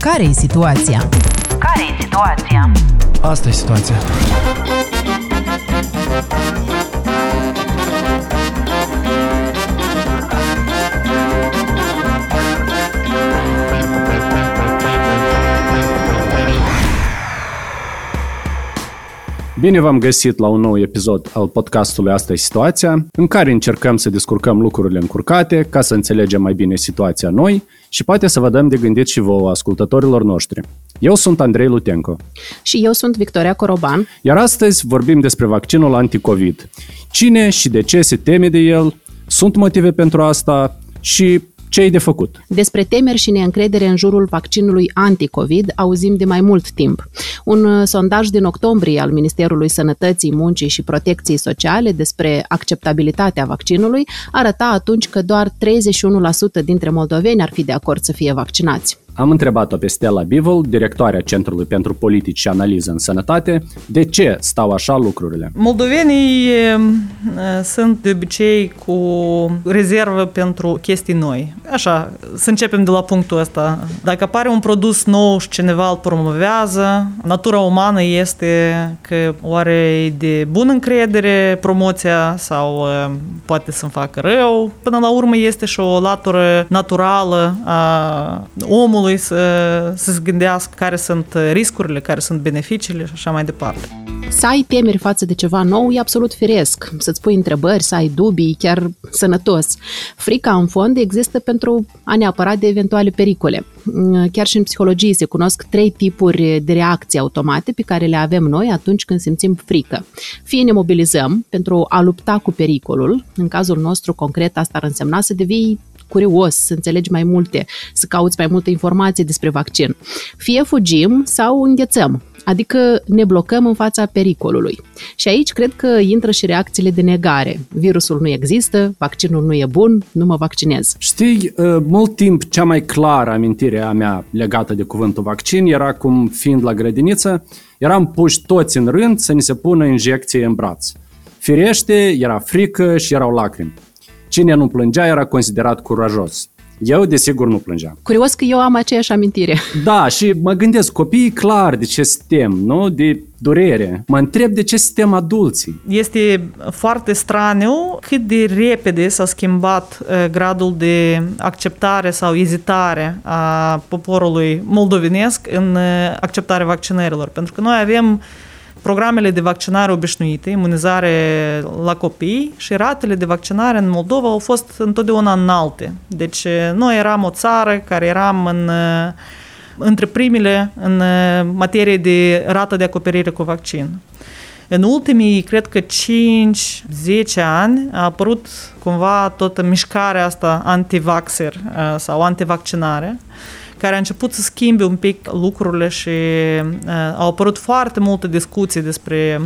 Care e situația? Care e situația? Asta e situația. Bine v-am găsit la un nou episod al podcastului Asta e situația, în care încercăm să descurcăm lucrurile încurcate ca să înțelegem mai bine situația noi și poate să vă dăm de gândit și vouă, ascultătorilor noștri. Eu sunt Andrei Lutenco. Și eu sunt Victoria Coroban. Iar astăzi vorbim despre vaccinul anticovid. Cine și de ce se teme de el? Sunt motive pentru asta? Și ce e de făcut? Despre temeri și neîncredere în jurul vaccinului anti-COVID auzim de mai mult timp. Un uh, sondaj din octombrie al Ministerului Sănătății, Muncii și Protecției Sociale despre acceptabilitatea vaccinului arăta atunci că doar 31% dintre moldoveni ar fi de acord să fie vaccinați. Am întrebat-o pe Stella Bivol, directoarea Centrului pentru Politici și Analiză în Sănătate, de ce stau așa lucrurile. Moldovenii e, sunt de obicei cu rezervă pentru chestii noi. Așa, să începem de la punctul ăsta. Dacă apare un produs nou și cineva îl promovează, natura umană este că oare e de bună încredere promoția sau poate să-mi facă rău. Până la urmă este și o latură naturală a omului omului să, să se gândească care sunt riscurile, care sunt beneficiile și așa mai departe. Să ai temeri față de ceva nou e absolut firesc. Să-ți pui întrebări, să ai dubii, chiar sănătos. Frica, în fond, există pentru a ne apăra de eventuale pericole. Chiar și în psihologie se cunosc trei tipuri de reacții automate pe care le avem noi atunci când simțim frică. Fie ne mobilizăm pentru a lupta cu pericolul, în cazul nostru concret asta ar însemna să devii curios, să înțelegi mai multe, să cauți mai multe informații despre vaccin. Fie fugim sau înghețăm, adică ne blocăm în fața pericolului. Și aici cred că intră și reacțiile de negare. Virusul nu există, vaccinul nu e bun, nu mă vaccinez. Știi, uh, mult timp cea mai clară amintire a mea legată de cuvântul vaccin era cum, fiind la grădiniță, eram puși toți în rând să ni se pună injecție în braț. Firește, era frică și erau lacrimi. Cine nu plângea era considerat curajos. Eu, desigur, nu plângeam. Curios că eu am aceeași amintire. Da, și mă gândesc, copiii clar de ce suntem, nu? De durere. Mă întreb de ce suntem adulții. Este foarte straniu cât de repede s-a schimbat uh, gradul de acceptare sau ezitare a poporului moldovenesc în uh, acceptarea vaccinărilor. Pentru că noi avem programele de vaccinare obișnuite, imunizare la copii și ratele de vaccinare în Moldova au fost întotdeauna înalte. Deci noi eram o țară care eram în, între primele în materie de rată de acoperire cu vaccin. În ultimii, cred că 5-10 ani a apărut cumva toată mișcarea asta anti-vaxer sau anti-vaccinare care a început să schimbe un pic lucrurile și uh, au apărut foarte multe discuții despre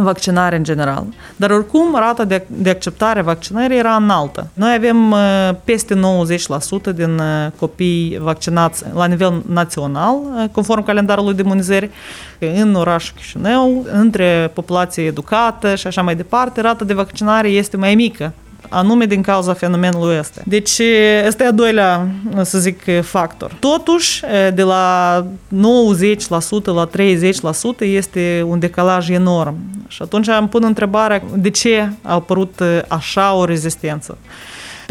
vaccinare în general. Dar oricum, rata de, de acceptare a vaccinării era înaltă. Noi avem uh, peste 90% din uh, copii vaccinați la nivel național, uh, conform calendarului de imunizări, în orașul Chișinău, între populație educată și așa mai departe, rata de vaccinare este mai mică anume din cauza fenomenului ăsta. Deci ăsta e a doilea, să zic, factor. Totuși, de la 90% la 30% este un decalaj enorm. Și atunci îmi pun întrebarea de ce a apărut așa o rezistență.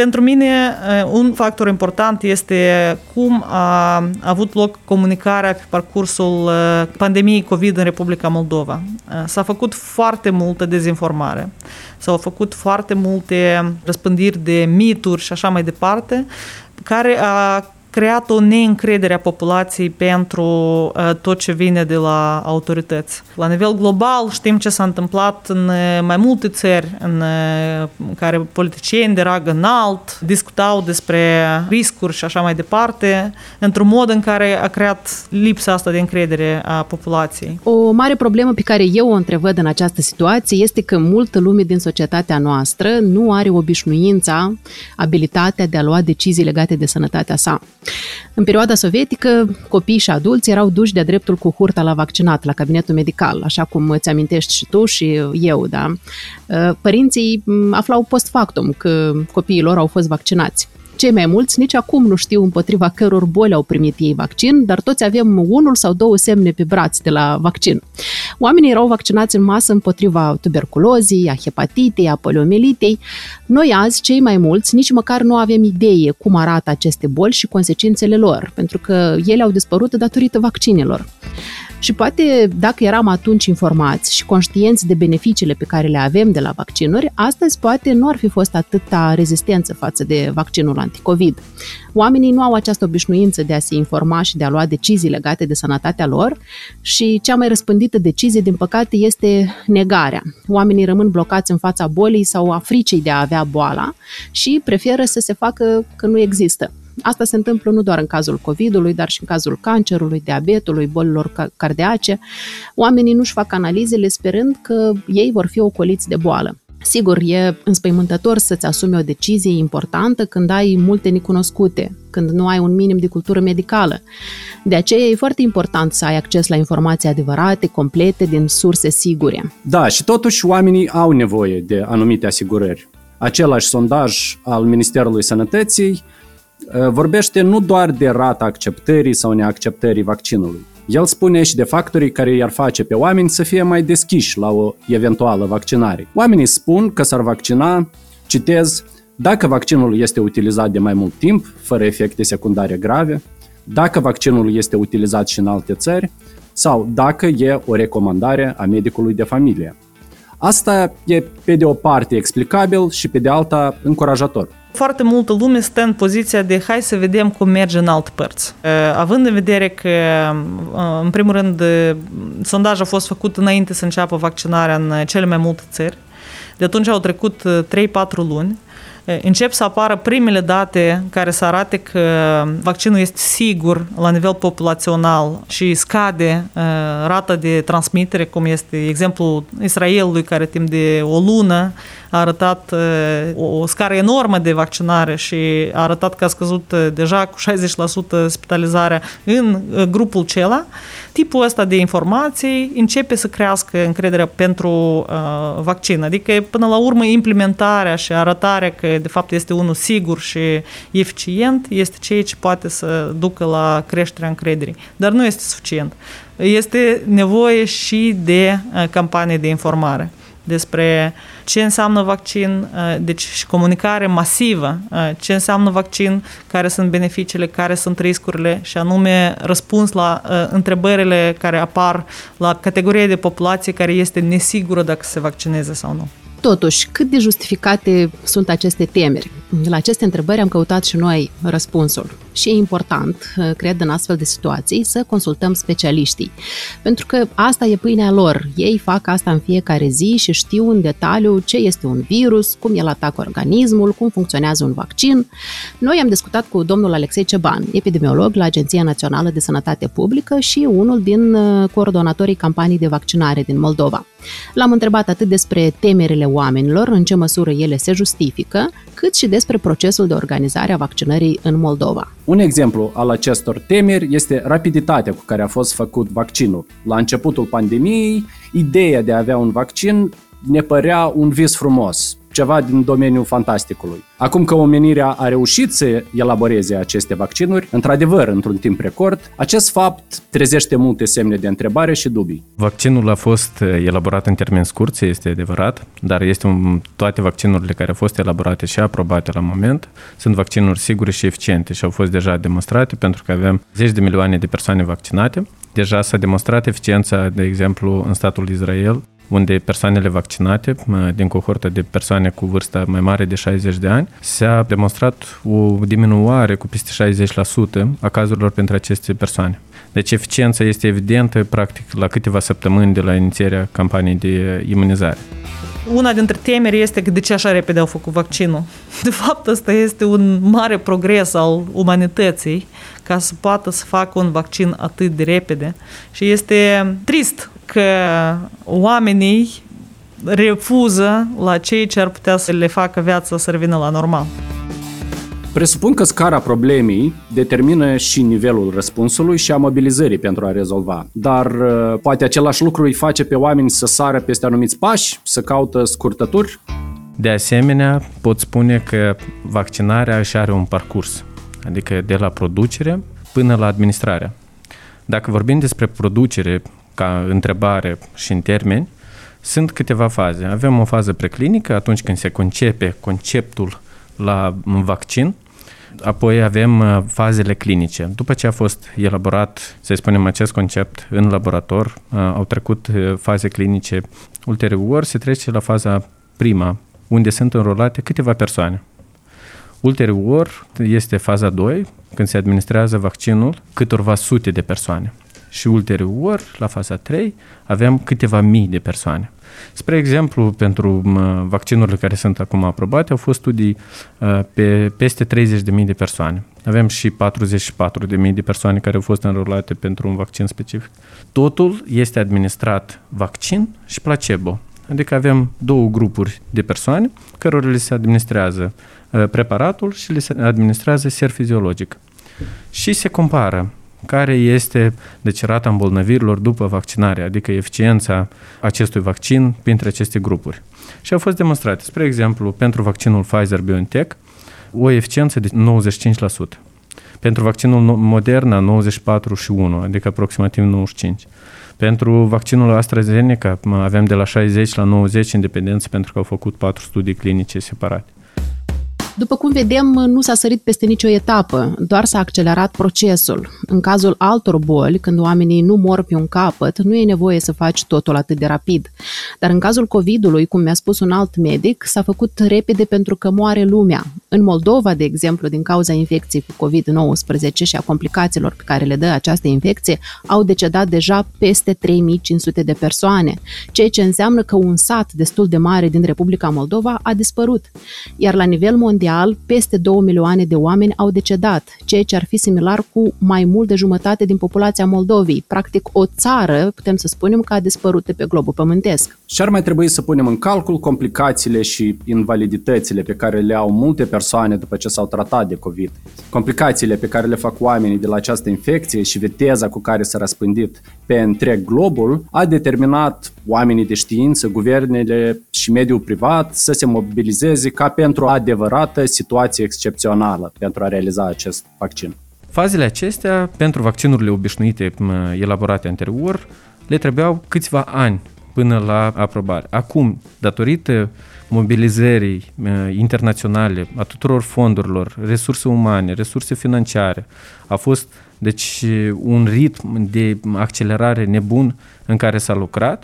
Pentru mine, eh, un factor important este cum a avut loc comunicarea pe parcursul eh, pandemiei COVID în Republica Moldova. Eh, s-a făcut foarte multă dezinformare, s-au făcut foarte multe răspândiri de mituri și așa mai departe, care a creat o neîncredere a populației pentru uh, tot ce vine de la autorități. La nivel global știm ce s-a întâmplat în uh, mai multe țări în uh, care politicieni de rag înalt discutau despre riscuri și așa mai departe, într-un mod în care a creat lipsa asta de încredere a populației. O mare problemă pe care eu o întrevăd în această situație este că multă lume din societatea noastră nu are obișnuința, abilitatea de a lua decizii legate de sănătatea sa. În perioada sovietică, copiii și adulți erau duși de-a dreptul cu hurta la vaccinat, la cabinetul medical, așa cum îți amintești și tu și eu, da? Părinții aflau post factum că copiii lor au fost vaccinați Cei mai mulți nici acum nu știu împotriva căror boli au primit ei vaccin, dar toți avem unul sau două semne pe braț de la vaccin. Oamenii erau vaccinați în masă împotriva tuberculozii, a hepatitei, a poliomielitei. Noi azi, cei mai mulți, nici măcar nu avem idee cum arată aceste boli și consecințele lor, pentru că ele au dispărut datorită vaccinelor. Și poate, dacă eram atunci informați și conștienți de beneficiile pe care le avem de la vaccinuri, astăzi poate nu ar fi fost atâta rezistență față de vaccinul anticovid. Oamenii nu au această obișnuință de a se informa și de a lua decizii legate de sănătatea lor și cea mai răspândită decizie, din păcate, este negarea. Oamenii rămân blocați în fața bolii sau a fricii de a avea boala și preferă să se facă că nu există. Asta se întâmplă nu doar în cazul COVID-ului, dar și în cazul cancerului, diabetului, bolilor cardiace. Oamenii nu-și fac analizele sperând că ei vor fi ocoliți de boală. Sigur, e înspăimântător să-ți asumi o decizie importantă când ai multe necunoscute, când nu ai un minim de cultură medicală. De aceea e foarte important să ai acces la informații adevărate, complete, din surse sigure. Da, și totuși oamenii au nevoie de anumite asigurări. Același sondaj al Ministerului Sănătății Uh, vorbește nu doar de rata acceptării sau neacceptării vaccinului. El spune și de factorii care i-ar face pe oameni să fie mai deschiși la o eventuală vaccinare. Oamenii spun că s-ar vaccina, citez, dacă vaccinul este utilizat de mai mult timp, fără efecte secundare grave, dacă vaccinul este utilizat și în alte țări, sau dacă e o recomandare a medicului de familie. Asta e pe de o parte explicabil și pe de alta încurajator. Foarte multă lume stă în poziția de hai să vedem cum merge în alte părți. Având în vedere că, în primul rând, sondajul a fost făcut înainte să înceapă vaccinarea în cele mai multe țări, de atunci au trecut 3-4 luni, încep să apară primele date care să arate că vaccinul este sigur la nivel populațional și scade rata de transmitere, cum este exemplul Israelului, care timp de o lună a arătat o scară enormă de vaccinare și a arătat că a scăzut deja cu 60% spitalizarea în grupul cela, tipul ăsta de informații începe să crească încrederea pentru uh, vaccin. Adică, până la urmă, implementarea și arătarea că, de fapt, este unul sigur și eficient este ceea ce poate să ducă la creșterea încrederii. Dar nu este suficient. Este nevoie și de uh, campanii de informare despre ce înseamnă vaccin, uh, deci și comunicare masivă, uh, ce înseamnă vaccin, care sunt beneficiile, care sunt riscurile și anume răspuns la uh, întrebările care apar la categoria de populație care este nesigură dacă se vaccineze sau nu. Totuși, cât de justificate sunt aceste temeri? La aceste întrebări am căutat și noi răspunsul. Și e important, cred, în astfel de situații, să consultăm specialiștii. Pentru că asta e pâinea lor. Ei fac asta în fiecare zi și știu în detaliu ce este un virus, cum el atacă organismul, cum funcționează un vaccin. Noi am discutat cu domnul Alexei Ceban, epidemiolog la Agenția Națională de Sănătate Publică și unul din uh, coordonatorii campanii de vaccinare din Moldova. L-am întrebat atât despre temerile oamenilor, în ce măsură ele se justifică, cât și despre procesul de organizare a vaccinării în Moldova. Un exemplu al acestor temeri este rapiditatea cu care a fost făcut vaccinul. La începutul pandemiei, ideea de a avea un vaccin ne părea un vis frumos, ceva din domeniul fantasticului. Acum că omenirea a reușit să elaboreze aceste vaccinuri, într-adevăr, într-un timp record, acest fapt trezește multe semne de întrebare și dubii. Vaccinul a fost elaborat în termen scurt, este adevărat, dar este un, toate vaccinurile care au fost elaborate și aprobate la moment sunt vaccinuri sigure și eficiente și au fost deja demonstrate pentru că avem zeci de milioane de persoane vaccinate. Deja s-a demonstrat eficiența, de exemplu, în statul Israel, unde persoanele vaccinate, din cohortă de persoane cu vârsta mai mare de 60 de ani, s-a demonstrat o diminuare cu peste 60% a cazurilor pentru aceste persoane. Deci eficiența este evidentă, practic, la câteva săptămâni de la inițierea campaniei de imunizare. Una dintre temeri este că de ce așa repede au făcut vaccinul. De fapt, ăsta este un mare progres al umanității ca să poată să facă un vaccin atât de repede. Și este trist că oamenii refuză la cei ce ar putea să le facă viața să revină la normal. Presupun că scara problemei determină și nivelul răspunsului și a mobilizării pentru a rezolva. Dar uh, poate același lucru îi face pe oameni să sară peste anumiți pași, să caută scurtături? De asemenea, pot spune că vaccinarea își are un parcurs, adică de la producere până la administrare. Dacă vorbim despre producere ca întrebare și în termeni, sunt câteva faze. Avem o fază preclinică, atunci când se concepe conceptul la vaccin, apoi avem uh, fazele clinice. După ce a fost elaborat, să spunem, acest concept în laborator, uh, au trecut uh, faze clinice. Ulterior se trece la faza prima, unde sunt înrolate câteva persoane. Ulterior este faza 2, când se administrează vaccinul câtorva sute de persoane. Și ulterior, la faza 3, avem câteva mii de persoane. Spre exemplu, pentru vaccinurile care sunt acum aprobate, au fost studii pe peste 30.000 de persoane. Avem și 44.000 de persoane care au fost înrolate pentru un vaccin specific. Totul este administrat vaccin și placebo. Adică avem două grupuri de persoane cărora le se administrează preparatul și le se administrează ser fiziologic. Și se compară care este deci rata îmbolnăvirilor după vaccinare, adică eficiența acestui vaccin printre aceste grupuri. Și au fost demonstrate, spre exemplu, pentru vaccinul Pfizer-BioNTech, o eficiență de 95%. Pentru vaccinul Moderna, 94,1, adică aproximativ 95. Pentru vaccinul AstraZeneca avem de la 60 la 90 independență pentru că au făcut patru studii clinice separate. După cum vedem, nu s-a sărit peste nicio etapă, doar s-a accelerat procesul. În cazul altor boli, când oamenii nu mor pe un capăt, nu e nevoie să faci totul atât de rapid. Dar în cazul COVID-ului, cum mi-a spus un alt medic, s-a făcut repede pentru că moare lumea. În Moldova, de exemplu, din cauza infecției cu COVID-19 și a complicațiilor pe care le dă această infecție, au decedat deja peste 3500 de persoane, ceea ce înseamnă că un sat destul de mare din Republica Moldova a dispărut. Iar la nivel mondial, mondial, peste 2 milioane de oameni au decedat, ceea ce ar fi similar cu mai mult de jumătate din populația Moldovei. Practic, o țară, putem să spunem, că a dispărut de pe globul pământesc. Și ar mai trebui să punem în calcul complicațiile și invaliditățile pe care le au multe persoane după ce s-au tratat de COVID. Complicațiile pe care le fac oamenii de la această infecție și viteza cu care s-a răspândit pe întreg globul a determinat oamenii de știință, guvernele și mediul privat să se mobilizeze ca pentru adevărată situație excepțională pentru a realiza acest vaccin. Fazele acestea, pentru vaccinurile obișnuite elaborate anterior, le trebuiau câțiva ani până la aprobare. Acum, datorită mobilizării internaționale a tuturor fondurilor, resurse umane, resurse financiare, a fost deci un ritm de accelerare nebun în care s-a lucrat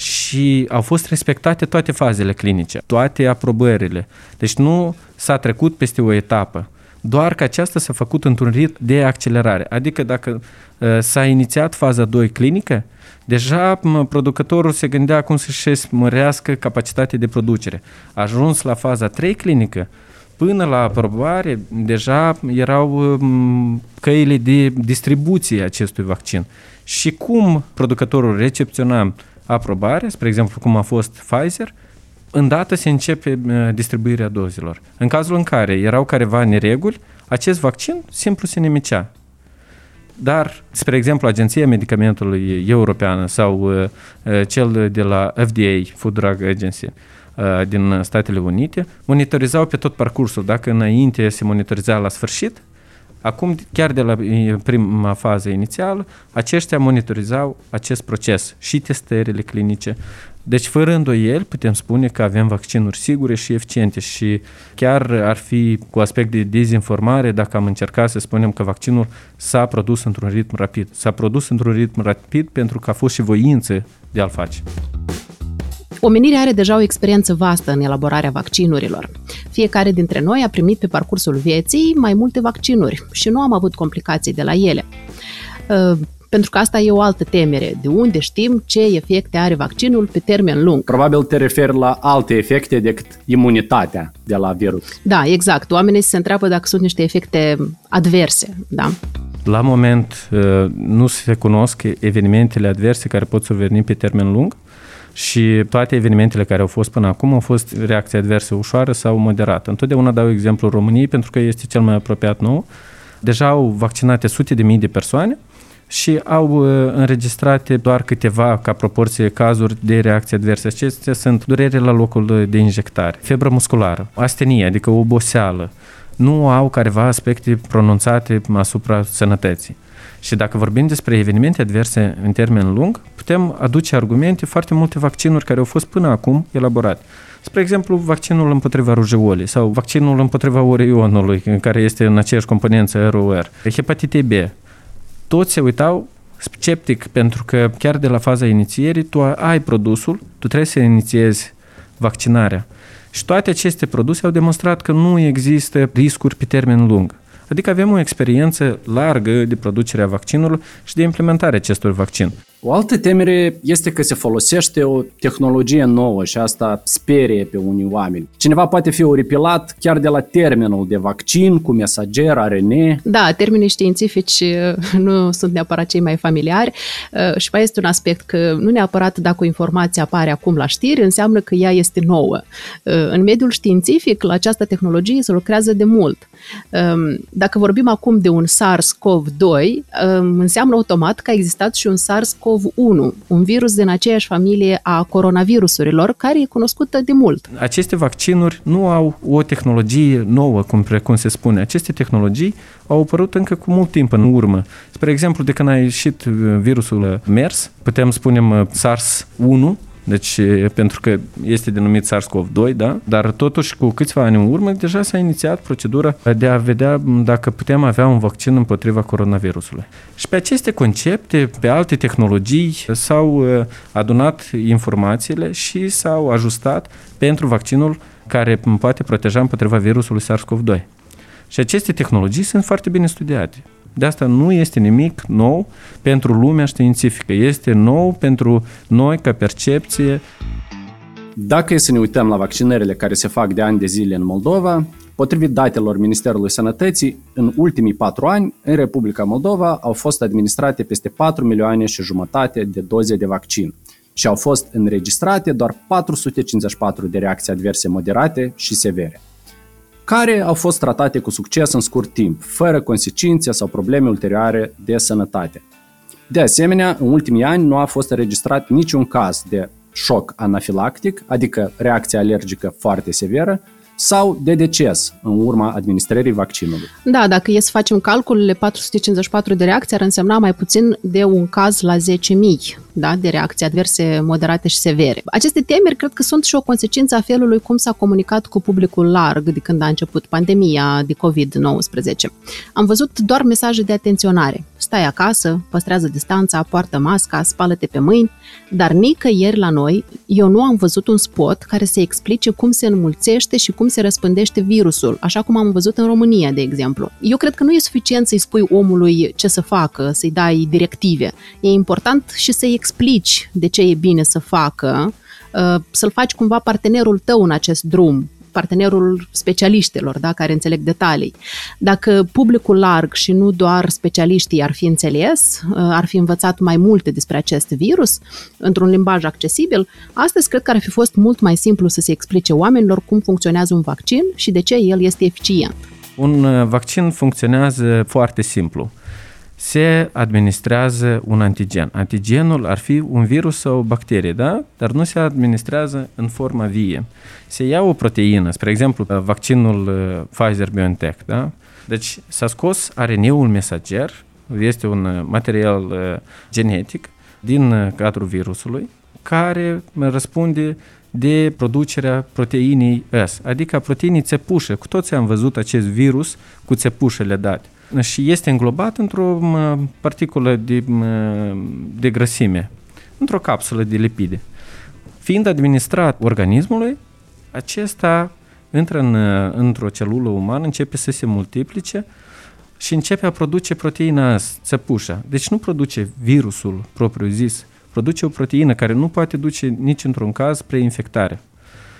și au fost respectate toate fazele clinice, toate aprobările. Deci nu s-a trecut peste o etapă, doar că aceasta s-a făcut într-un ritm de accelerare. Adică dacă uh, s-a inițiat faza 2 clinică, deja producătorul se gândea cum să-și mărească capacitatea de producere. A ajuns la faza 3 clinică, până la aprobare, deja erau um, căile de distribuție acestui vaccin. Și cum producătorul recepționa aprobare, spre exemplu cum a fost Pfizer, îndată se începe uh, distribuirea dozelor. În cazul în care erau careva nereguli, acest vaccin simplu se nemicea. Dar, spre exemplu, Agenția Medicamentului Europeană sau uh, uh cel de la FDA, Food Drug Agency, uh, din Statele Unite, monitorizau pe tot parcursul. Dacă înainte se monitoriza la sfârșit, Acum, chiar de la prima fază inițială, aceștia monitorizau acest proces și testările clinice. Deci, fără îndoieli, putem spune că avem vaccinuri sigure și eficiente și chiar ar fi cu aspect de dezinformare dacă am încercat să spunem că vaccinul s-a produs într-un ritm rapid. S-a produs într-un ritm rapid pentru că a fost și voință de a-l face. Omenirea are deja o experiență vastă în elaborarea vaccinurilor. Fiecare dintre noi a primit pe parcursul vieții mai multe vaccinuri și nu am avut complicații de la ele. Uh, pentru că asta e o altă temere. De unde știm ce efecte are vaccinul pe termen lung? Probabil te referi la alte efecte decât imunitatea de la virus. Da, exact. Oamenii se întreabă dacă sunt niște efecte adverse. Da? La moment uh, nu se cunosc evenimentele adverse care pot surveni pe termen lung și toate evenimentele care au fost până acum au fost reacții adverse ușoară sau moderată. Întotdeauna dau exemplu României pentru că este cel mai apropiat nou. Deja au vaccinate sute de mii de persoane și au uh, înregistrate doar câteva, ca proporție, cazuri de reacții adverse. Acestea sunt durere la locul de injectare, febră musculară, astenie, adică oboseală. Nu au careva aspecte pronunțate asupra sănătății. Și dacă vorbim despre evenimente adverse în termen lung, putem aduce argumente foarte multe vaccinuri care au fost până acum elaborate. Spre exemplu, vaccinul împotriva rujeolii sau vaccinul împotriva orionului, care este în aceeași componență ROR, hepatite B. Toți se uitau sceptic pentru că chiar de la faza inițierii tu ai produsul, tu trebuie să inițiezi vaccinarea. Și toate aceste produse au demonstrat că nu există riscuri pe termen lung. Adică avem o experiență largă de producerea vaccinurilor și de implementarea acestor vaccin. O altă temere este că se folosește o tehnologie nouă și asta sperie pe unii oameni. Cineva poate fi oripilat chiar de la termenul de vaccin cu mesager, ARN. Da, termenii științifici uh, nu sunt neapărat cei mai familiari uh, și mai este un aspect că nu neapărat dacă o informație apare acum la știri, înseamnă că ea este nouă. Uh, în mediul științific, la această tehnologie se lucrează de mult. Um, dacă vorbim acum de un SARS-CoV-2, um, înseamnă automat că a existat și un SARS-CoV SARS-CoV-1, un virus din aceeași familie a coronavirusurilor, care e cunoscută de mult. Aceste vaccinuri nu au o tehnologie nouă, cum, cum se spune. Aceste tehnologii au apărut încă cu mult timp în urmă. Spre exemplu, de când a ieșit uh, virusul MERS, putem spune uh, SARS-1, deci, pentru că este denumit SARS-CoV-2, da? Dar totuși, cu câțiva ani în urmă, deja s-a inițiat procedura de a vedea dacă putem avea un vaccin împotriva coronavirusului. Și pe aceste concepte, pe alte tehnologii, s-au adunat informațiile și s-au ajustat pentru vaccinul care poate proteja împotriva virusului SARS-CoV-2. Și aceste tehnologii sunt foarte bine studiate. De asta nu este nimic nou pentru lumea științifică. Este nou pentru noi ca percepție. Dacă e să ne uităm la vaccinările care se fac de ani de zile în Moldova, potrivit datelor Ministerului Sănătății, în ultimii patru ani, în Republica Moldova au fost administrate peste 4 milioane și jumătate de doze de vaccin și au fost înregistrate doar 454 de reacții adverse moderate și severe care au fost tratate cu succes în scurt timp, fără consecințe sau probleme ulterioare de sănătate. De asemenea, în ultimii ani nu a fost înregistrat niciun caz de șoc anafilactic, adică reacție alergică foarte severă, sau de deces în urma administrării vaccinului. Da, dacă e să facem calculele, 454 de reacții ar însemna mai puțin de un caz la 10.000 da, de reacții adverse moderate și severe. Aceste temeri cred că sunt și o consecință a felului cum s-a comunicat cu publicul larg de când a început pandemia de COVID-19. Am văzut doar mesaje de atenționare. Stai acasă, păstrează distanța, poartă masca, spală-te pe mâini, dar nicăieri la noi eu nu am văzut un spot care să explice cum se înmulțește și cum se răspândește virusul, așa cum am văzut în România, de exemplu. Eu cred că nu e suficient să-i spui omului ce să facă, să-i dai directive. E important și să-i explici de ce e bine să facă, uh, să-l faci cumva partenerul tău în acest drum, partenerul specialiștilor, da, care înțeleg detalii. Dacă publicul larg și nu doar specialiștii ar fi înțeles, uh, ar fi învățat mai multe despre acest virus într-un limbaj accesibil, astăzi cred că ar fi fost mult mai simplu să se explice oamenilor cum funcționează un vaccin și de ce el este eficient. Un uh, vaccin funcționează foarte simplu se administrează un antigen. Antigenul ar fi un virus sau o bacterie, da? Dar nu se administrează în forma vie. Se ia o proteină, spre exemplu, vaccinul uh, Pfizer-BioNTech, da? Deci s-a scos RNA-ul mesager, este un uh, material uh, genetic din cadrul virusului, care răspunde de producerea proteinii S, adică proteinii țepușe. Cu toți am văzut acest virus cu țepușele date și este înglobat într-o particulă de, de grăsime, într-o capsulă de lipide. Fiind administrat organismului, acesta intră în, într-o celulă umană, începe să se multiplice și începe a produce proteina țăpușa. Deci nu produce virusul propriu-zis, produce o proteină care nu poate duce nici într-un caz spre infectare.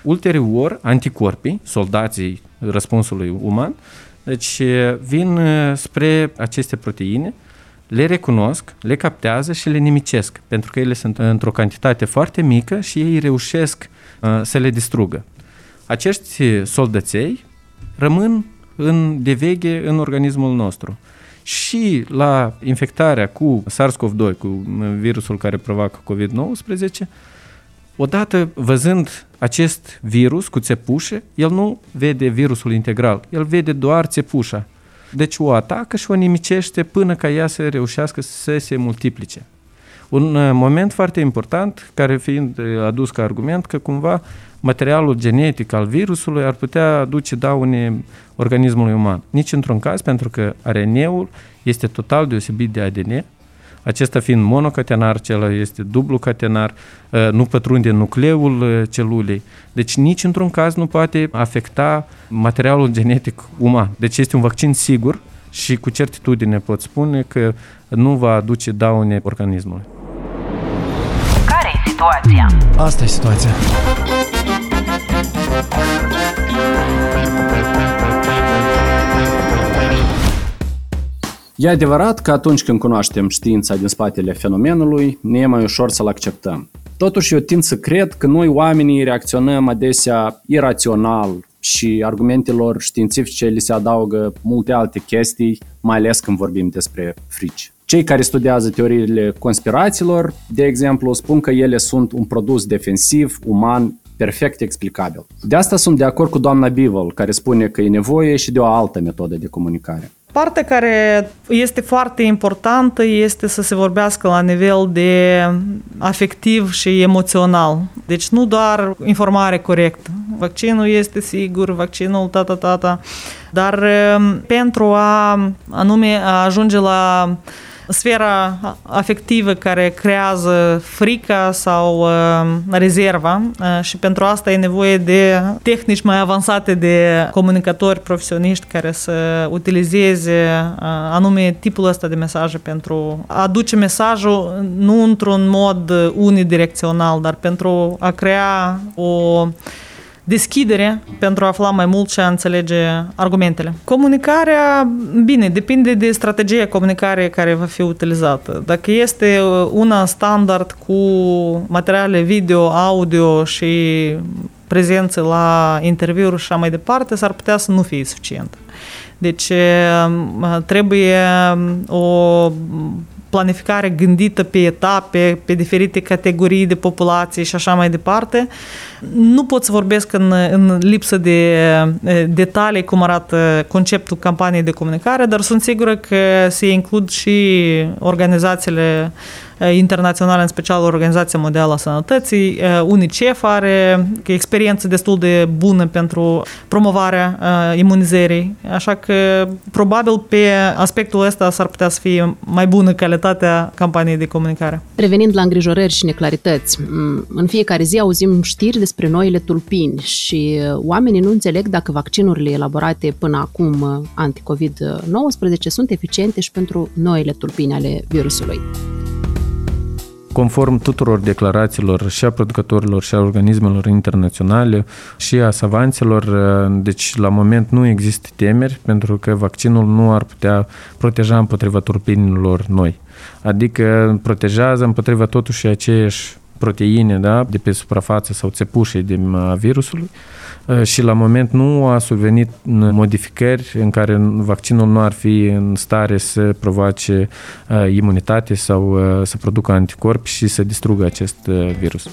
Ulterior, anticorpii, soldații răspunsului uman, deci vin spre aceste proteine, le recunosc, le captează și le nimicesc, pentru că ele sunt într-o cantitate foarte mică și ei reușesc uh, să le distrugă. Acești soldăței rămân în, de veche în organismul nostru și la infectarea cu SARS-CoV-2, cu virusul care provoacă COVID-19, odată văzând acest virus cu țepușe, el nu vede virusul integral, el vede doar țepușa. Deci o atacă și o nimicește până ca ea să reușească să se multiplice. Un uh, moment foarte important, care fiind uh, adus ca argument, că cumva materialul genetic al virusului ar putea aduce daune organismului uman. Nici într-un caz, pentru că RNA-ul este total deosebit de ADN, acesta fiind monocatenar, cel este dublu catenar, uh, nu pătrunde în nucleul celulei. Deci nici într-un caz nu poate afecta materialul genetic uman. Deci este un vaccin sigur și cu certitudine pot spune că nu va aduce daune organismului situația? Asta e situația. E adevărat că atunci când cunoaștem știința din spatele fenomenului, ne e mai ușor să-l acceptăm. Totuși, eu tind să cred că noi oamenii reacționăm adesea irațional și argumentelor științifice li se adaugă multe alte chestii, mai ales când vorbim despre frici. Cei care studiază teoriile conspirațiilor, de exemplu, spun că ele sunt un produs defensiv, uman, perfect explicabil. De asta sunt de acord cu doamna Bivel, care spune că e nevoie și de o altă metodă de comunicare. Partea care este foarte importantă este să se vorbească la nivel de afectiv și emoțional. Deci nu doar informare corectă. Vaccinul este sigur, vaccinul tata-tata, dar um, pentru a anume a ajunge la sfera afectivă care creează frica sau uh, rezerva uh, și pentru asta e nevoie de tehnici mai avansate de comunicatori profesioniști care să utilizeze uh, anume tipul ăsta de mesaje pentru a aduce mesajul nu într-un mod unidirecțional, dar pentru a crea o deschidere pentru a afla mai mult și a înțelege argumentele. Comunicarea, bine, depinde de strategia comunicare care va fi utilizată. Dacă este una standard cu materiale video, audio și prezență la interviuri și așa mai departe, s-ar putea să nu fie suficient. Deci trebuie o planificare gândită pe etape, pe diferite categorii de populație și așa mai departe. Nu pot să vorbesc în, în lipsă de detalii cum arată conceptul campaniei de comunicare, dar sunt sigură că se includ și organizațiile internaționale, în special Organizația Mondială a Sănătății. UNICEF are experiență destul de bună pentru promovarea imunizării, așa că probabil pe aspectul ăsta s-ar putea să fie mai bună calitatea campaniei de comunicare. Revenind la îngrijorări și neclarități, în fiecare zi auzim știri despre noile tulpini și oamenii nu înțeleg dacă vaccinurile elaborate până acum anti-COVID-19 sunt eficiente și pentru noile tulpini ale virusului. Conform tuturor declarațiilor și a producătorilor și a organismelor internaționale și a savanților, deci la moment nu există temeri pentru că vaccinul nu ar putea proteja împotriva turpinilor noi. Adică protejează împotriva totuși aceeași proteine da, de pe suprafață sau țepușe din virusului, Uh, și la moment nu a survenit modificări în care vaccinul nu ar fi în stare să provoace uh, imunitate sau uh, să producă anticorpi și să distrugă acest virus.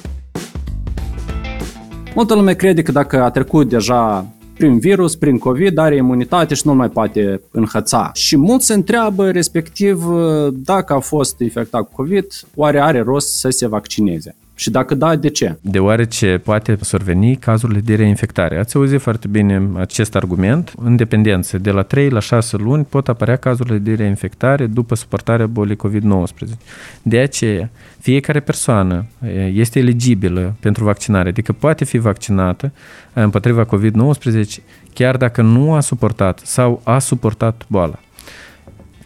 Multă lume crede că dacă a trecut deja prin virus, prin COVID, are imunitate și nu mai poate înhăța. Și mulți se întreabă, respectiv, dacă a fost infectat cu COVID, oare are rost să se vaccineze? Și dacă da, de ce? Deoarece poate surveni cazurile de reinfectare. Ați auzit foarte bine acest argument. În dependență, de la 3 la 6 luni pot apărea cazurile de reinfectare după suportarea bolii COVID-19. De aceea, fiecare persoană este eligibilă pentru vaccinare, adică poate fi vaccinată împotriva COVID-19 chiar dacă nu a suportat sau a suportat boala.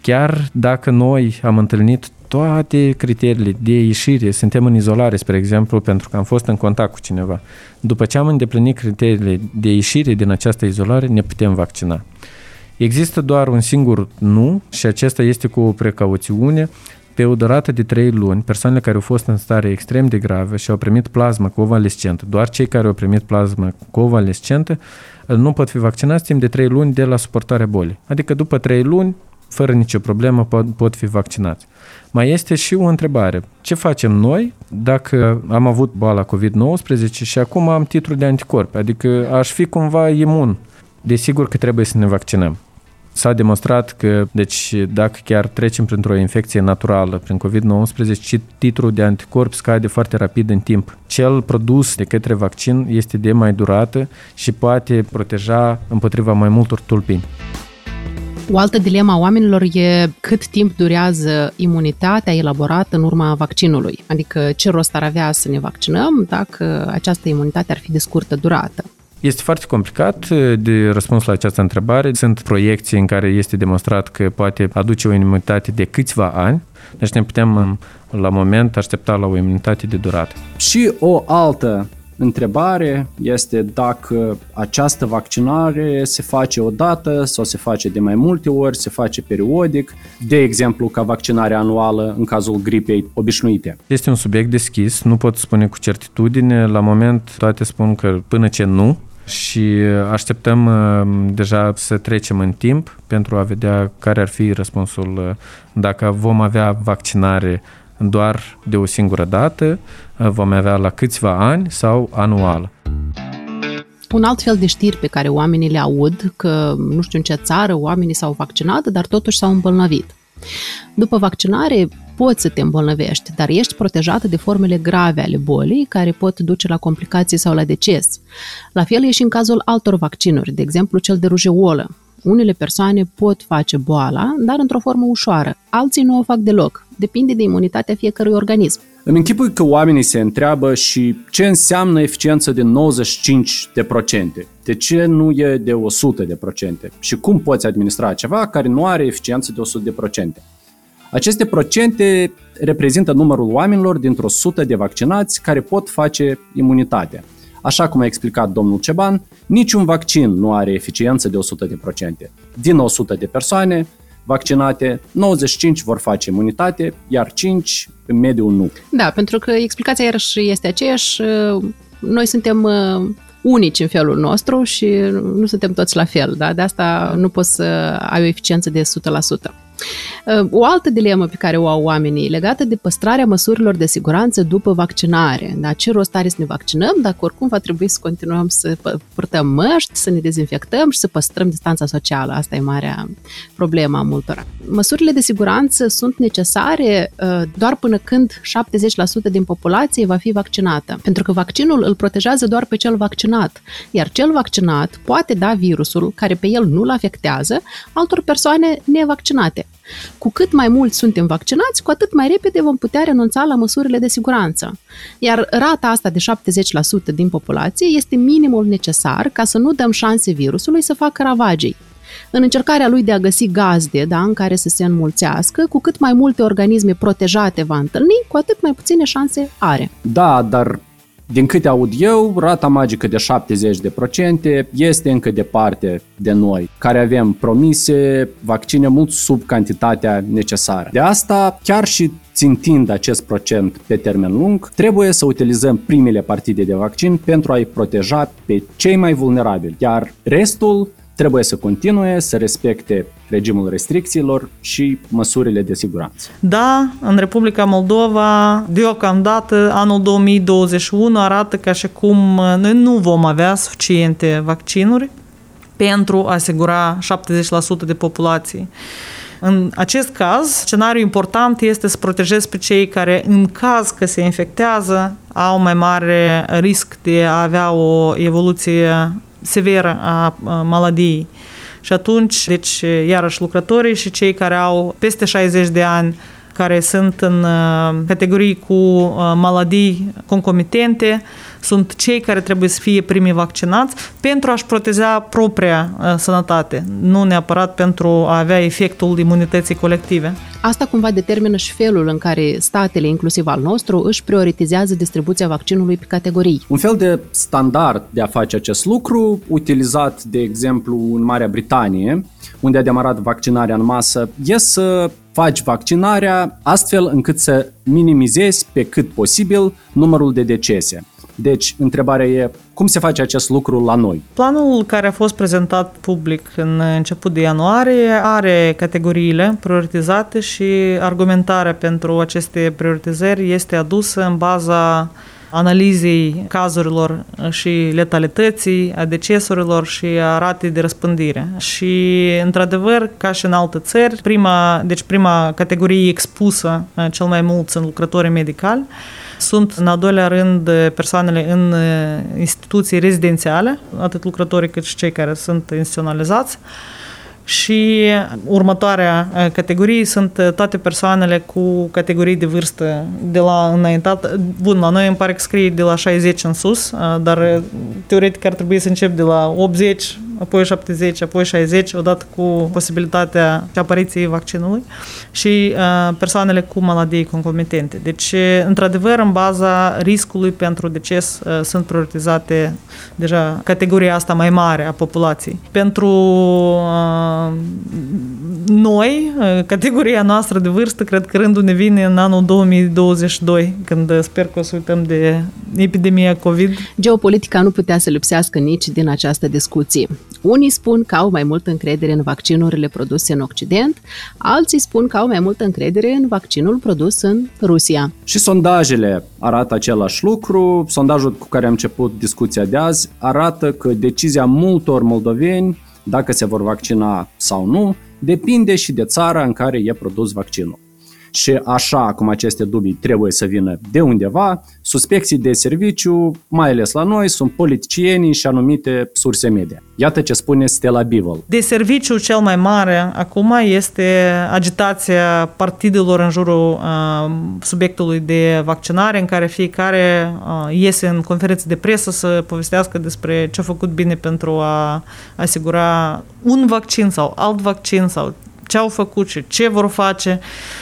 Chiar dacă noi am întâlnit toate criteriile de ieșire, suntem în izolare, spre exemplu, pentru că am fost în contact cu cineva. După ce am îndeplinit criteriile de ieșire din această izolare, ne putem vaccina. Există doar un singur nu și acesta este cu o precauțiune. Pe o durată de 3 luni, persoanele care au fost în stare extrem de grave și au primit plasmă convalescentă, doar cei care au primit plasmă convalescentă, nu pot fi vaccinați timp de 3 luni de la suportarea bolii. Adică după 3 luni fără nicio problemă pot, pot fi vaccinați. Mai este și o întrebare. Ce facem noi dacă am avut boala COVID-19 și acum am titlu de anticorp? Adică aș fi cumva imun. Desigur că trebuie să ne vaccinăm. S-a demonstrat că, deci, dacă chiar trecem printr-o infecție naturală, prin COVID-19, titrul de anticorp scade foarte rapid în timp. Cel produs de către vaccin este de mai durată și poate proteja împotriva mai multor tulpini. O altă dilemă a oamenilor e cât timp durează imunitatea elaborată în urma vaccinului. Adică ce rost ar avea să ne vaccinăm dacă această imunitate ar fi de scurtă durată. Este foarte complicat de răspuns la această întrebare. Sunt proiecții în care este demonstrat că poate aduce o imunitate de câțiva ani, deci ne putem la moment aștepta la o imunitate de durată. Și o altă întrebare este dacă această vaccinare se face odată sau se face de mai multe ori, se face periodic, de exemplu ca vaccinarea anuală în cazul gripei obișnuite. Este un subiect deschis, nu pot spune cu certitudine. La moment toate spun că până ce nu, și așteptăm uh, deja să trecem în timp pentru a vedea care ar fi răspunsul uh, dacă vom avea vaccinare doar de o singură dată, uh, vom avea la câțiva ani sau anual. Un alt fel de știri pe care oamenii le aud, că nu știu în ce țară oamenii s-au vaccinat, dar totuși s-au îmbolnăvit. După vaccinare poți să te îmbolnăvești, dar ești protejată de formele grave ale bolii care pot duce la complicații sau la deces. La fel e și în cazul altor vaccinuri, de exemplu cel de rujeolă. Unele persoane pot face boala, dar într-o formă ușoară. Alții nu o fac deloc. Depinde de imunitatea fiecărui organism. Îmi închipui că oamenii se întreabă și ce înseamnă eficiență de 95%. De ce nu e de 100%? Și cum poți administra ceva care nu are eficiență de 100%? Aceste procente reprezintă numărul oamenilor dintr-o sută de vaccinați care pot face imunitate. Așa cum a explicat domnul Ceban, niciun vaccin nu are eficiență de 100%. Din 100 de persoane vaccinate, 95 vor face imunitate, iar 5 în mediu nu. Da, pentru că explicația iarăși este aceeași. Noi suntem uh, unici în felul nostru și nu suntem toți la fel. Da? De asta nu poți să ai o eficiență de 100%. Uh, o altă dilemă pe care o au oamenii legată de păstrarea măsurilor de siguranță după vaccinare. Da, ce rost are să ne vaccinăm dacă oricum va trebui să continuăm să purtăm măști, să ne dezinfectăm și să păstrăm distanța socială. Asta e marea problemă a multora. Măsurile de siguranță sunt necesare uh, doar până când 70% din populație va fi vaccinată, pentru că vaccinul îl protejează doar pe cel vaccinat, iar cel vaccinat poate da virusul care pe el nu-l afectează altor persoane nevaccinate. Cu cât mai mulți suntem vaccinați, cu atât mai repede vom putea renunța la măsurile de siguranță. Iar rata asta de 70% din populație este minimul necesar ca să nu dăm șanse virusului să facă ravagii. În încercarea lui de a găsi gazde da, în care să se înmulțească, cu cât mai multe organisme protejate va întâlni, cu atât mai puține șanse are. Da, dar din câte aud eu, rata magică de 70% este încă departe de noi, care avem promise vaccine mult sub cantitatea necesară. De asta, chiar și țintind acest procent pe termen lung, trebuie să utilizăm primele partide de vaccin pentru a-i proteja pe cei mai vulnerabili, iar restul trebuie să continue să respecte regimul restricțiilor și măsurile de siguranță. Da, în Republica Moldova, deocamdată, anul 2021 arată ca și cum uh, noi nu vom avea suficiente vaccinuri pentru a asigura 70% de populație. În acest caz, scenariul important este să protejezi pe cei care, în caz că se infectează, au mai mare risc de a avea o evoluție severă a maladiei. Și atunci, deci, iarăși lucrătorii și cei care au peste 60 de ani, care sunt în categorii cu maladii concomitente, sunt cei care trebuie să fie primii vaccinați pentru a-și proteja propria sănătate, nu neapărat pentru a avea efectul imunității colective. Asta cumva determină și felul în care statele, inclusiv al nostru, își prioritizează distribuția vaccinului pe categorii. Un fel de standard de a face acest lucru, utilizat, de exemplu, în Marea Britanie, unde a demarat vaccinarea în masă, e să faci vaccinarea astfel încât să minimizezi pe cât posibil numărul de decese. Deci, întrebarea e, cum se face acest lucru la noi? Planul care a fost prezentat public în început de ianuarie are categoriile prioritizate și argumentarea pentru aceste prioritizări este adusă în baza analizei cazurilor și letalității, a decesurilor și a ratei de răspândire. Și, într-adevăr, ca și în alte țări, prima, deci prima categorie expusă cel mai mult sunt lucrătorii medicali, sunt, în al doilea rând, persoanele în instituții rezidențiale, atât lucrătorii cât și cei care sunt instituționalizați. Și următoarea categorie sunt toate persoanele cu categorii de vârstă de la înaintat. Bun, la noi îmi pare că scrie de la 60 în sus, dar teoretic ar trebui să încep de la 80 apoi 70, apoi 60, odată cu posibilitatea apariției vaccinului și uh, persoanele cu maladii concomitente. Deci, într-adevăr, în baza riscului pentru deces uh, sunt prioritizate deja categoria asta mai mare a populației. Pentru uh, noi, uh, categoria noastră de vârstă, cred că rândul ne vine în anul 2022, când sper că o să uităm de epidemia COVID. Geopolitica nu putea să lipsească nici din această discuție. Unii spun că au mai multă încredere în vaccinurile produse în Occident, alții spun că au mai multă încredere în vaccinul produs în Rusia. Și sondajele arată același lucru. Sondajul cu care am început discuția de azi arată că decizia multor moldoveni dacă se vor vaccina sau nu, depinde și de țara în care e produs vaccinul. Și așa cum aceste dubii trebuie să vină de undeva, suspecții de serviciu, mai ales la noi, sunt politicienii și anumite surse media. Iată ce spune Stella Bivel. De serviciu cel mai mare acum este agitația partidelor în jurul uh, subiectului de vaccinare, în care fiecare uh, iese în conferințe de presă să povestească despre ce a făcut bine pentru a asigura un vaccin sau alt vaccin sau ce au făcut și ce vor face,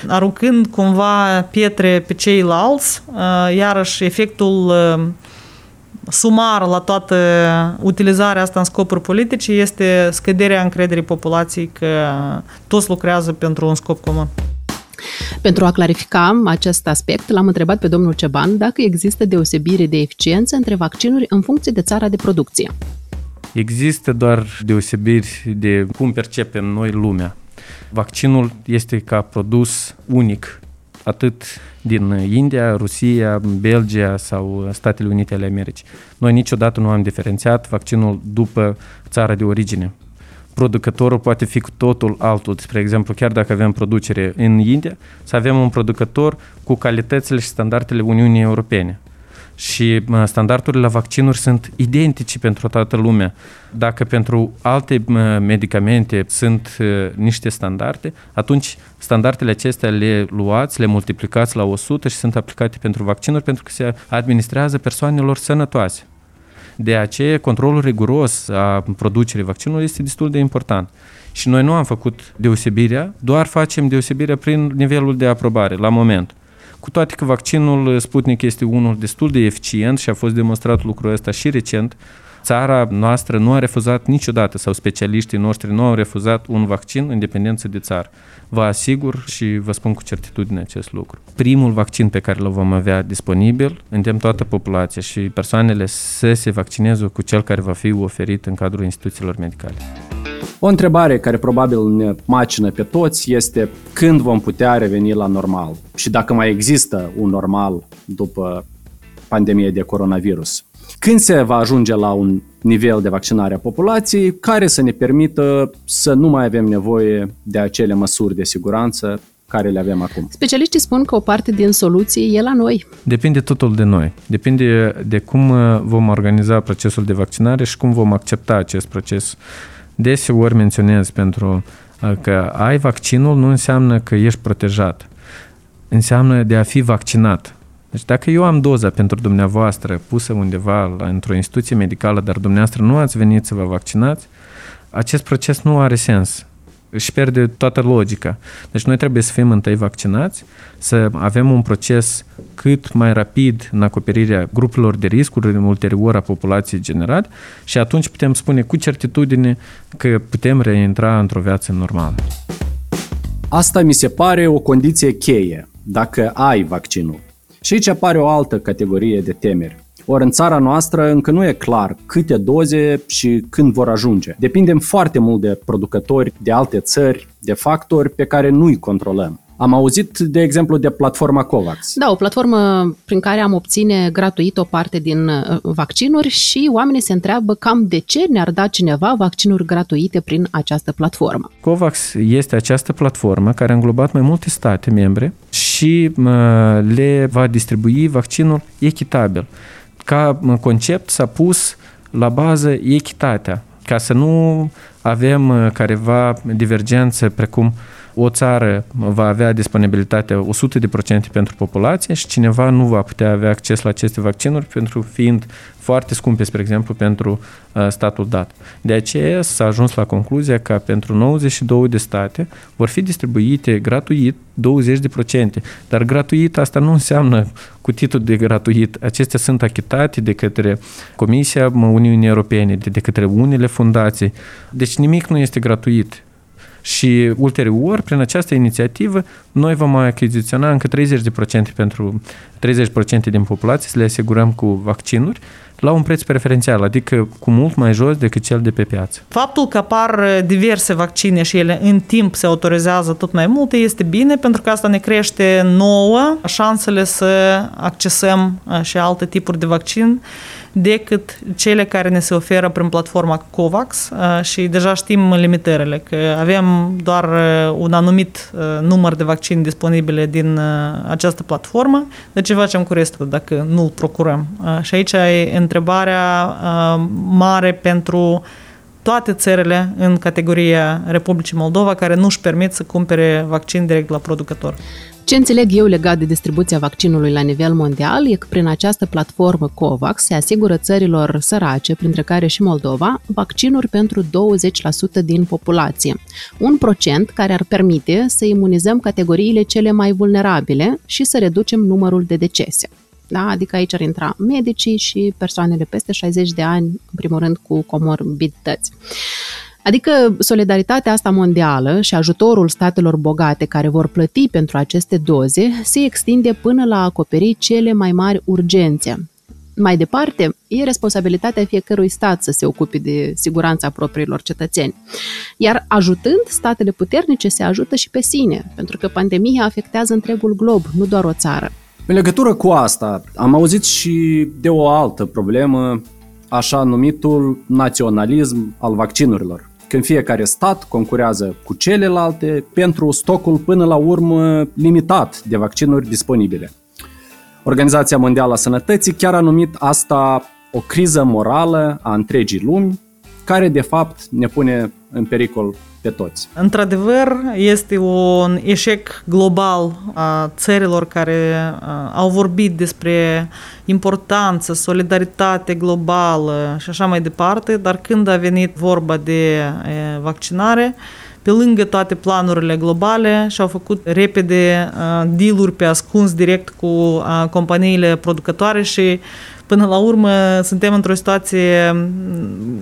aruncând cumva pietre pe ceilalți, uh, iarăși efectul uh, sumar la toată utilizarea asta în scopuri politice este scăderea încrederii populației că toți lucrează pentru un scop comun. Pentru a clarifica acest aspect, l-am întrebat pe domnul Ceban dacă există deosebire de eficiență între vaccinuri în funcție de țara de producție. Există doar deosebiri de cum percepem noi lumea. Vaccinul este ca produs unic, atât din India, Rusia, Belgia sau Statele Unite ale Americii. Noi niciodată nu am diferențiat vaccinul după țara de origine. Producătorul poate fi cu totul altul. Spre exemplu, chiar dacă avem producere în India, să avem un producător cu calitățile și standardele Uniunii Europene și standardurile la vaccinuri sunt identice pentru toată lumea. Dacă pentru alte medicamente sunt niște standarde, atunci standardele acestea le luați, le multiplicați la 100 și sunt aplicate pentru vaccinuri pentru că se administrează persoanelor sănătoase. De aceea, controlul riguros a producerii vaccinului este destul de important. Și noi nu am făcut deosebirea, doar facem deosebirea prin nivelul de aprobare la moment. Cu toate că vaccinul Sputnik este unul destul de eficient și a fost demonstrat lucrul ăsta și recent, țara noastră nu a refuzat niciodată sau specialiștii noștri nu au refuzat un vaccin în dependență de țară. Vă asigur și vă spun cu certitudine acest lucru. Primul vaccin pe care îl vom avea disponibil, îndemn toată populația și persoanele să se vaccineze cu cel care va fi oferit în cadrul instituțiilor medicale. O întrebare care probabil ne macină pe toți este când vom putea reveni la normal și dacă mai există un normal după pandemie de coronavirus. Când se va ajunge la un nivel de vaccinare a populației care să ne permită să nu mai avem nevoie de acele măsuri de siguranță care le avem acum. Specialiștii spun că o parte din soluție e la noi. Depinde totul de noi. Depinde de cum vom organiza procesul de vaccinare și cum vom accepta acest proces deseori menționez pentru uh, că ai vaccinul nu înseamnă că ești protejat. Înseamnă de a fi vaccinat. Deci dacă eu am doza pentru dumneavoastră pusă undeva la, într-o instituție medicală, dar dumneavoastră nu ați venit să vă vaccinați, acest proces nu are sens își pierde toată logica. Deci noi trebuie să fim întâi vaccinați, să avem un proces cât mai rapid în acoperirea grupurilor de riscuri ulterior a populației generale și atunci putem spune cu certitudine că putem reintra într-o viață normală. Asta mi se pare o condiție cheie, dacă ai vaccinul. Și aici apare o altă categorie de temeri. Ori în țara noastră încă nu e clar câte doze și când vor ajunge. Depindem foarte mult de producători, de alte țări, de factori pe care nu-i controlăm. Am auzit, de exemplu, de platforma COVAX. Da, o platformă prin care am obține gratuit o parte din uh, vaccinuri și oamenii se întreabă cam de ce ne-ar da cineva vaccinuri gratuite prin această platformă. COVAX este această platformă care a înglobat mai multe state membre și le va distribui vaccinul echitabil. Ca concept s-a pus la bază echitatea, ca să nu avem uh, careva divergențe precum o țară va avea disponibilitate 100% pentru populație și cineva nu va putea avea acces la aceste vaccinuri pentru fiind foarte scumpe, spre exemplu, pentru uh, statul dat. De aceea s-a ajuns la concluzia că pentru 92 de state vor fi distribuite gratuit 20%. Dar gratuit asta nu înseamnă cu titlul de gratuit. Acestea sunt achitate de către Comisia Uniunii Europene, de, de către unele fundații. Deci nimic nu este gratuit. Și ulterior, prin această inițiativă, noi vom mai achiziționa încă 30% pentru 30% din populație, să le asigurăm cu vaccinuri la un preț preferențial, adică cu mult mai jos decât cel de pe piață. Faptul că apar diverse vaccine și ele în timp se autorizează tot mai multe este bine pentru că asta ne crește nouă șansele să accesăm uh, și alte tipuri de vaccin decât cele care ne se oferă prin platforma COVAX uh, și deja știm limitările, că avem doar uh, un anumit număr de vaccini disponibile din această platformă, de ce facem cu restul dacă nu-l procurăm? Și aici e întrebarea mare pentru toate țările în categoria Republicii Moldova care nu își permit să cumpere vaccin direct la producător. Ce înțeleg eu legat de distribuția vaccinului la nivel mondial e că prin această platformă COVAX se asigură țărilor sărace, printre care și Moldova, vaccinuri pentru 20% din populație. Un procent care ar permite să imunizăm categoriile cele mai vulnerabile și să reducem numărul de decese. Da? Adică aici ar intra medicii și persoanele peste 60 de ani, în primul rând cu comorbidități. Adică solidaritatea asta mondială și ajutorul statelor bogate care vor plăti pentru aceste doze se extinde până la a acoperi cele mai mari urgențe. Mai departe, e responsabilitatea fiecărui stat să se ocupe de siguranța propriilor cetățeni. Iar ajutând, statele puternice se ajută și pe sine, pentru că pandemia afectează întregul glob, nu doar o țară. În legătură cu asta, am auzit și de o altă problemă, așa numitul naționalism al vaccinurilor. Când fiecare stat concurează cu celelalte pentru stocul până la urmă limitat de vaccinuri disponibile. Organizația Mondială a Sănătății chiar a numit asta o criză morală a întregii lumi, care de fapt ne pune în pericol pe toți. Într-adevăr, este un eșec global a țărilor care au vorbit despre importanță, solidaritate globală și așa mai departe, dar când a venit vorba de vaccinare, pe lângă toate planurile globale și-au făcut repede deal-uri pe ascuns direct cu companiile producătoare și Până la urmă, suntem într-o situație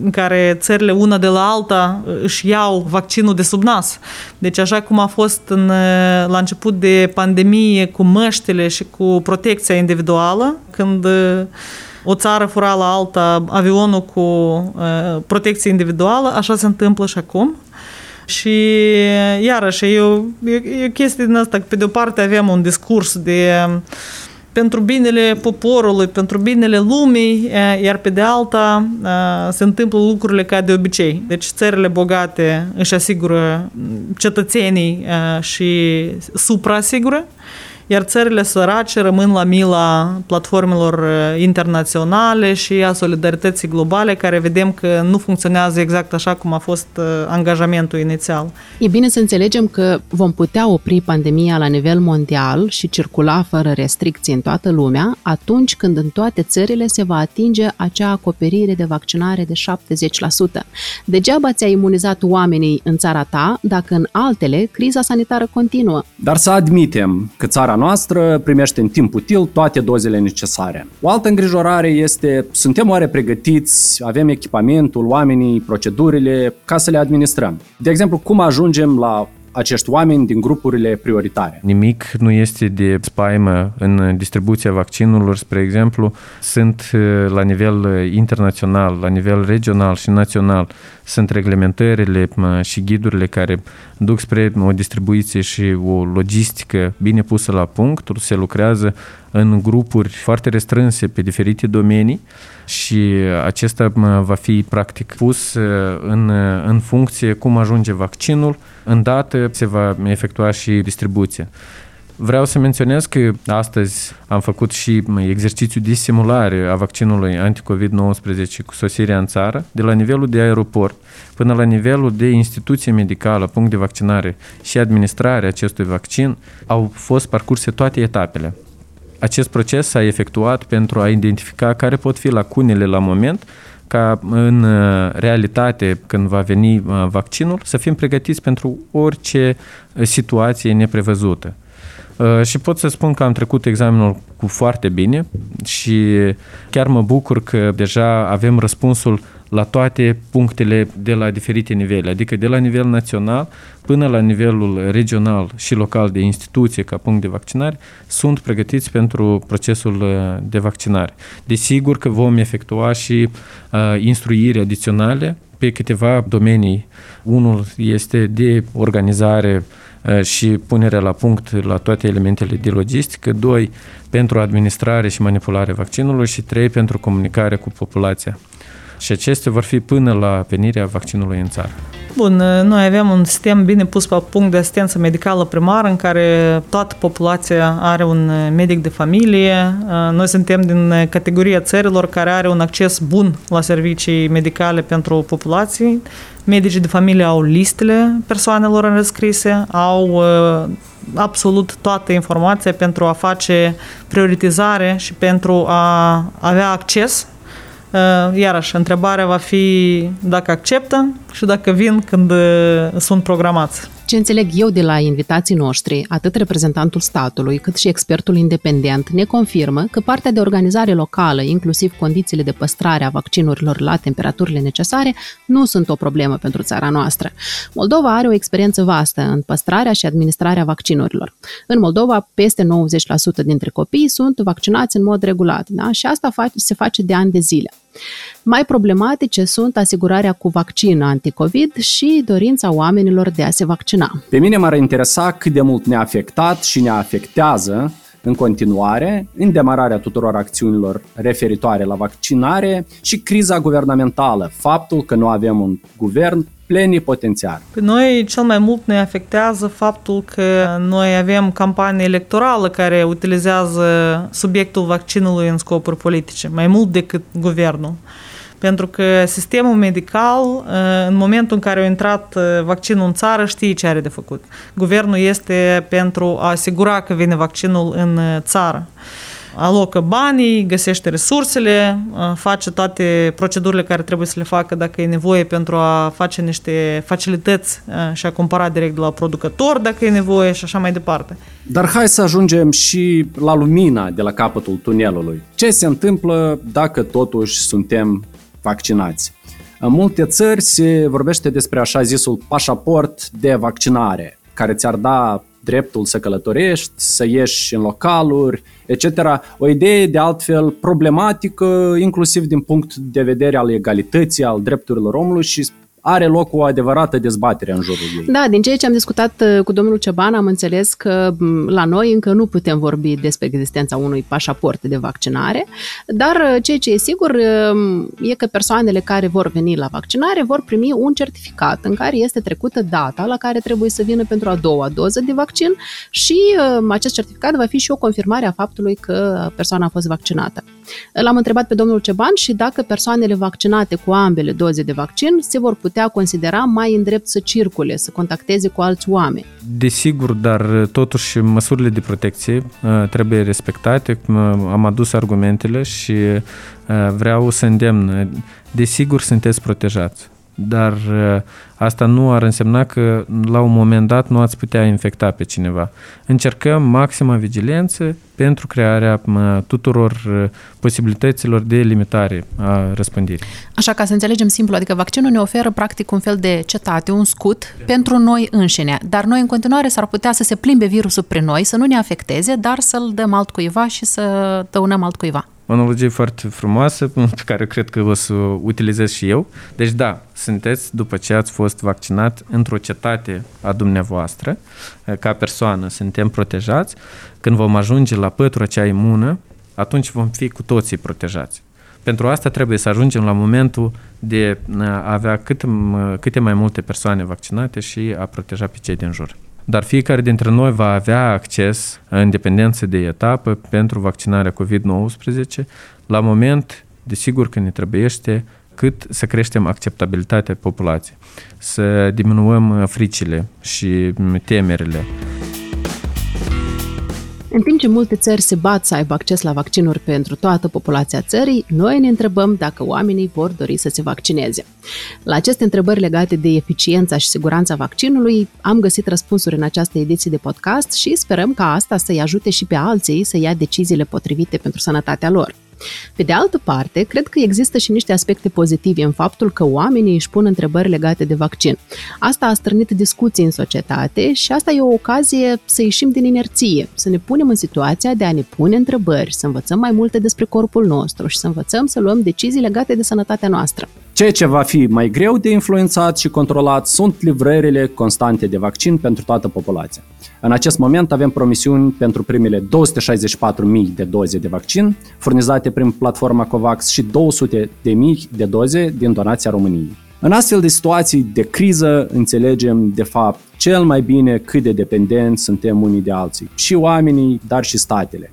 în care țările una de la alta își iau vaccinul de sub nas. Deci așa cum a fost în, la început de pandemie cu măștile și cu protecția individuală, când o țară fura la alta avionul cu uh, protecție individuală, așa se întâmplă și acum. Și iarăși, e o, e o chestie din asta, că pe de o parte avem un discurs de uh, pentru binele poporului, pentru binele lumii, iar pe de alta se întâmplă lucrurile ca de obicei. Deci țările bogate își asigură cetățenii și supra-asigură iar țările sărace rămân la mila platformelor uh, internaționale și a solidarității globale, care vedem că nu funcționează exact așa cum a fost uh, angajamentul inițial. E bine să înțelegem că vom putea opri pandemia la nivel mondial și circula fără restricții în toată lumea atunci când în toate țările se va atinge acea acoperire de vaccinare de 70%. Degeaba ți-ai imunizat oamenii în țara ta dacă în altele criza sanitară continuă. Dar să admitem că țara noastră primește în timp util toate dozele necesare. O altă îngrijorare este, suntem oare pregătiți, avem echipamentul, oamenii, procedurile ca să le administrăm. De exemplu, cum ajungem la acești oameni din grupurile prioritare. Nimic nu este de spaimă în distribuția vaccinurilor, spre exemplu, sunt uh, la nivel uh, internațional, la nivel regional și național, sunt reglementările și ghidurile care duc spre o distribuție și o logistică bine pusă la punct, se lucrează în grupuri foarte restrânse pe diferite domenii și acesta va fi practic pus uh, în, în funcție cum ajunge vaccinul, îndată se va efectua și distribuția. Vreau să menționez că astăzi am făcut și exercițiu de simulare a vaccinului anticovid-19 cu sosirea în țară, de la nivelul de aeroport până la nivelul de instituție medicală, punct de vaccinare și administrare acestui vaccin, au fost parcurse toate etapele. Acest proces s-a efectuat pentru a identifica care pot fi lacunele la moment ca în uh, realitate, când va veni uh, vaccinul, să fim pregătiți pentru orice uh, situație neprevăzută. Și pot să spun că am trecut examenul cu foarte bine și chiar mă bucur că deja avem răspunsul la toate punctele de la diferite nivele, adică de la nivel național până la nivelul regional și local de instituție ca punct de vaccinare, sunt pregătiți pentru procesul uh, de vaccinare. Desigur că vom efectua și uh, instruiri adiționale pe câteva domenii. Unul este de organizare uh, și punerea la punct la toate elementele de logistică, doi, pentru administrare și manipulare vaccinului și trei, pentru comunicare cu populația și acestea vor fi până la venirea vaccinului în țară. Bun, noi avem un sistem bine pus pe punct de asistență medicală primară în care toată populația are un medic de familie. Noi suntem din categoria țărilor care are un acces bun la servicii medicale pentru populații. Medicii de familie au listele persoanelor înscrise, au absolut toată informația pentru a face prioritizare și pentru a avea acces Uh, iarăși, întrebarea va fi dacă acceptă și dacă vin când uh, sunt programați. Ce înțeleg eu de la invitații noștri, atât reprezentantul statului cât și expertul independent, ne confirmă că partea de organizare locală, inclusiv condițiile de păstrare a vaccinurilor la temperaturile necesare, nu sunt o problemă pentru țara noastră. Moldova are o experiență vastă în păstrarea și administrarea vaccinurilor. În Moldova, peste 90% dintre copii sunt vaccinați în mod regulat da? și asta se face de ani de zile. Mai problematice sunt asigurarea cu vaccin anticovid și dorința oamenilor de a se vaccina. Pe mine m-ar interesa cât de mult ne-a afectat și ne afectează în continuare în demararea tuturor acțiunilor referitoare la vaccinare și criza guvernamentală, faptul că nu avem un guvern plenipotențiar. Pe noi cel mai mult ne afectează faptul că noi avem campanie electorală care utilizează subiectul vaccinului în scopuri politice, mai mult decât guvernul. Pentru că sistemul medical, în momentul în care a intrat vaccinul în țară, știe ce are de făcut. Guvernul este pentru a asigura că vine vaccinul în țară alocă banii, găsește resursele, face toate procedurile care trebuie să le facă dacă e nevoie pentru a face niște facilități și a cumpăra direct de la producător dacă e nevoie și așa mai departe. Dar hai să ajungem și la lumina de la capătul tunelului. Ce se întâmplă dacă totuși suntem vaccinați? În multe țări se vorbește despre așa zisul pașaport de vaccinare, care ți-ar da dreptul să călătorești, să ieși în localuri, etc. O idee de altfel problematică, inclusiv din punct de vedere al egalității, al drepturilor omului și are loc o adevărată dezbatere în jurul ei. Da, din ceea ce am discutat uh, cu domnul Ceban, am înțeles că la noi încă nu putem vorbi despre existența unui pașaport de vaccinare, dar uh, ceea ce e sigur um, e că persoanele care vor veni la vaccinare vor primi un certificat în care este trecută data la care trebuie să vină pentru a doua doză de vaccin și um, acest certificat va fi și o confirmare a faptului că persoana a fost vaccinată. L-am întrebat pe domnul Ceban și dacă persoanele vaccinate cu ambele doze de vaccin se vor putea putea considera mai îndrept să circule, să contacteze cu alți oameni. Desigur, dar totuși măsurile de protecție uh, trebuie respectate. Am adus argumentele și uh, vreau să îndemn. Desigur, sunteți protejați. Dar uh, asta nu ar însemna că la un moment dat nu ați putea infecta pe cineva. Încercăm maxima vigilență pentru crearea tuturor uh, posibilităților de limitare a răspândirii. Așa ca să înțelegem simplu, adică vaccinul ne oferă practic un fel de cetate, un scut pentru noi înșine, dar noi în continuare s-ar putea să se plimbe virusul prin noi, să nu ne afecteze, dar să-l dăm altcuiva și să dăunăm altcuiva. O analogie foarte frumoasă pe care cred că o să o utilizez și eu. Deci da, sunteți după ce ați fost vaccinat într-o cetate a dumneavoastră, ca persoană suntem protejați. Când vom ajunge la pătura cea imună, atunci vom fi cu toții protejați. Pentru asta trebuie să ajungem la momentul de a avea cât, câte mai multe persoane vaccinate și a proteja pe cei din jur dar fiecare dintre noi va avea acces, în dependență de etapă, pentru vaccinarea COVID-19 la moment, desigur că ne trebuiește cât să creștem acceptabilitatea populației, să diminuăm fricile și temerile. În timp ce multe țări se bat să aibă acces la vaccinuri pentru toată populația țării, noi ne întrebăm dacă oamenii vor dori să se vaccineze. La aceste întrebări legate de eficiența și siguranța vaccinului, am găsit răspunsuri în această ediție de podcast și sperăm ca asta să-i ajute și pe alții să ia deciziile potrivite pentru sănătatea lor. Pe de altă parte, cred că există și niște aspecte pozitive în faptul că oamenii își pun întrebări legate de vaccin. Asta a strânit discuții în societate și asta e o ocazie să ieșim din inerție, să ne punem în situația de a ne pune întrebări, să învățăm mai multe despre corpul nostru și să învățăm să luăm decizii legate de sănătatea noastră. Ceea ce va fi mai greu de influențat și controlat sunt livrările constante de vaccin pentru toată populația. În acest moment avem promisiuni pentru primele 264.000 de doze de vaccin furnizate prin platforma COVAX și 200.000 de doze din donația României. În astfel de situații de criză înțelegem de fapt cel mai bine cât de dependenți suntem unii de alții, și oamenii, dar și statele.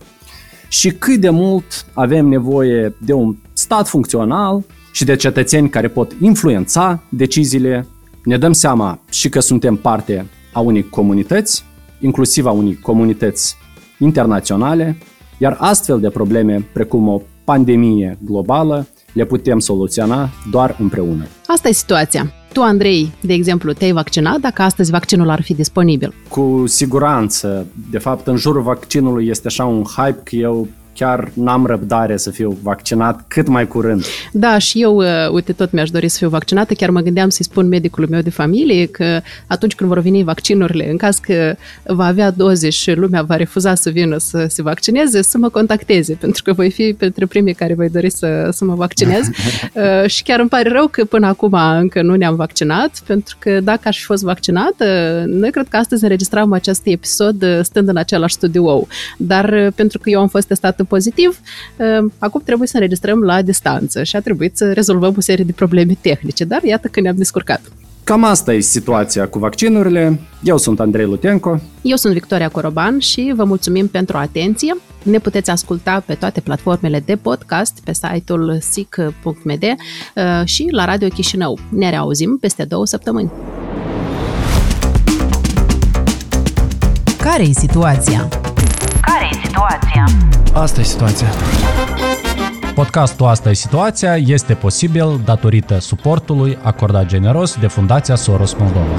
Și cât de mult avem nevoie de un stat funcțional și de cetățeni care pot influența deciziile, ne dăm seama și că suntem parte a unei comunități, inclusiv a unei comunități internaționale, iar astfel de probleme, precum o pandemie globală, le putem soluționa doar împreună. Asta e situația. Tu, Andrei, de exemplu, te-ai vaccinat dacă astăzi vaccinul ar fi disponibil? Cu siguranță. De fapt, în jurul vaccinului este așa un hype că eu chiar n-am răbdare să fiu vaccinat cât mai curând. Da, și eu, uh, uite, tot mi-aș dori să fiu vaccinată. Chiar mă gândeam să-i spun medicului meu de familie că atunci când vor veni vaccinurile, în caz că va avea doze și lumea va refuza să vină să se vaccineze, să mă contacteze, pentru că voi fi printre primii care voi dori să, să mă vaccinez. uh, și chiar îmi pare rău că până acum încă nu ne-am vaccinat, pentru că dacă aș fi fost vaccinată, noi cred că astăzi înregistram acest episod uh, stând în același studio. Dar uh, pentru că eu am fost testată pozitiv, ă, acum trebuie să înregistrăm la distanță și a trebuit să rezolvăm o serie de probleme tehnice, dar iată că ne-am descurcat. Cam asta e situația cu vaccinurile. Eu sunt Andrei Lutenco. Eu sunt Victoria Coroban și vă mulțumim pentru atenție. Ne puteți asculta pe toate platformele de podcast, pe site-ul sic.md ă, și la Radio Chișinău. Ne reauzim peste două săptămâni. Care e situația? Care e situația? Asta e situația. Podcastul Asta e situația este posibil datorită suportului acordat generos de Fundația Soros Moldova.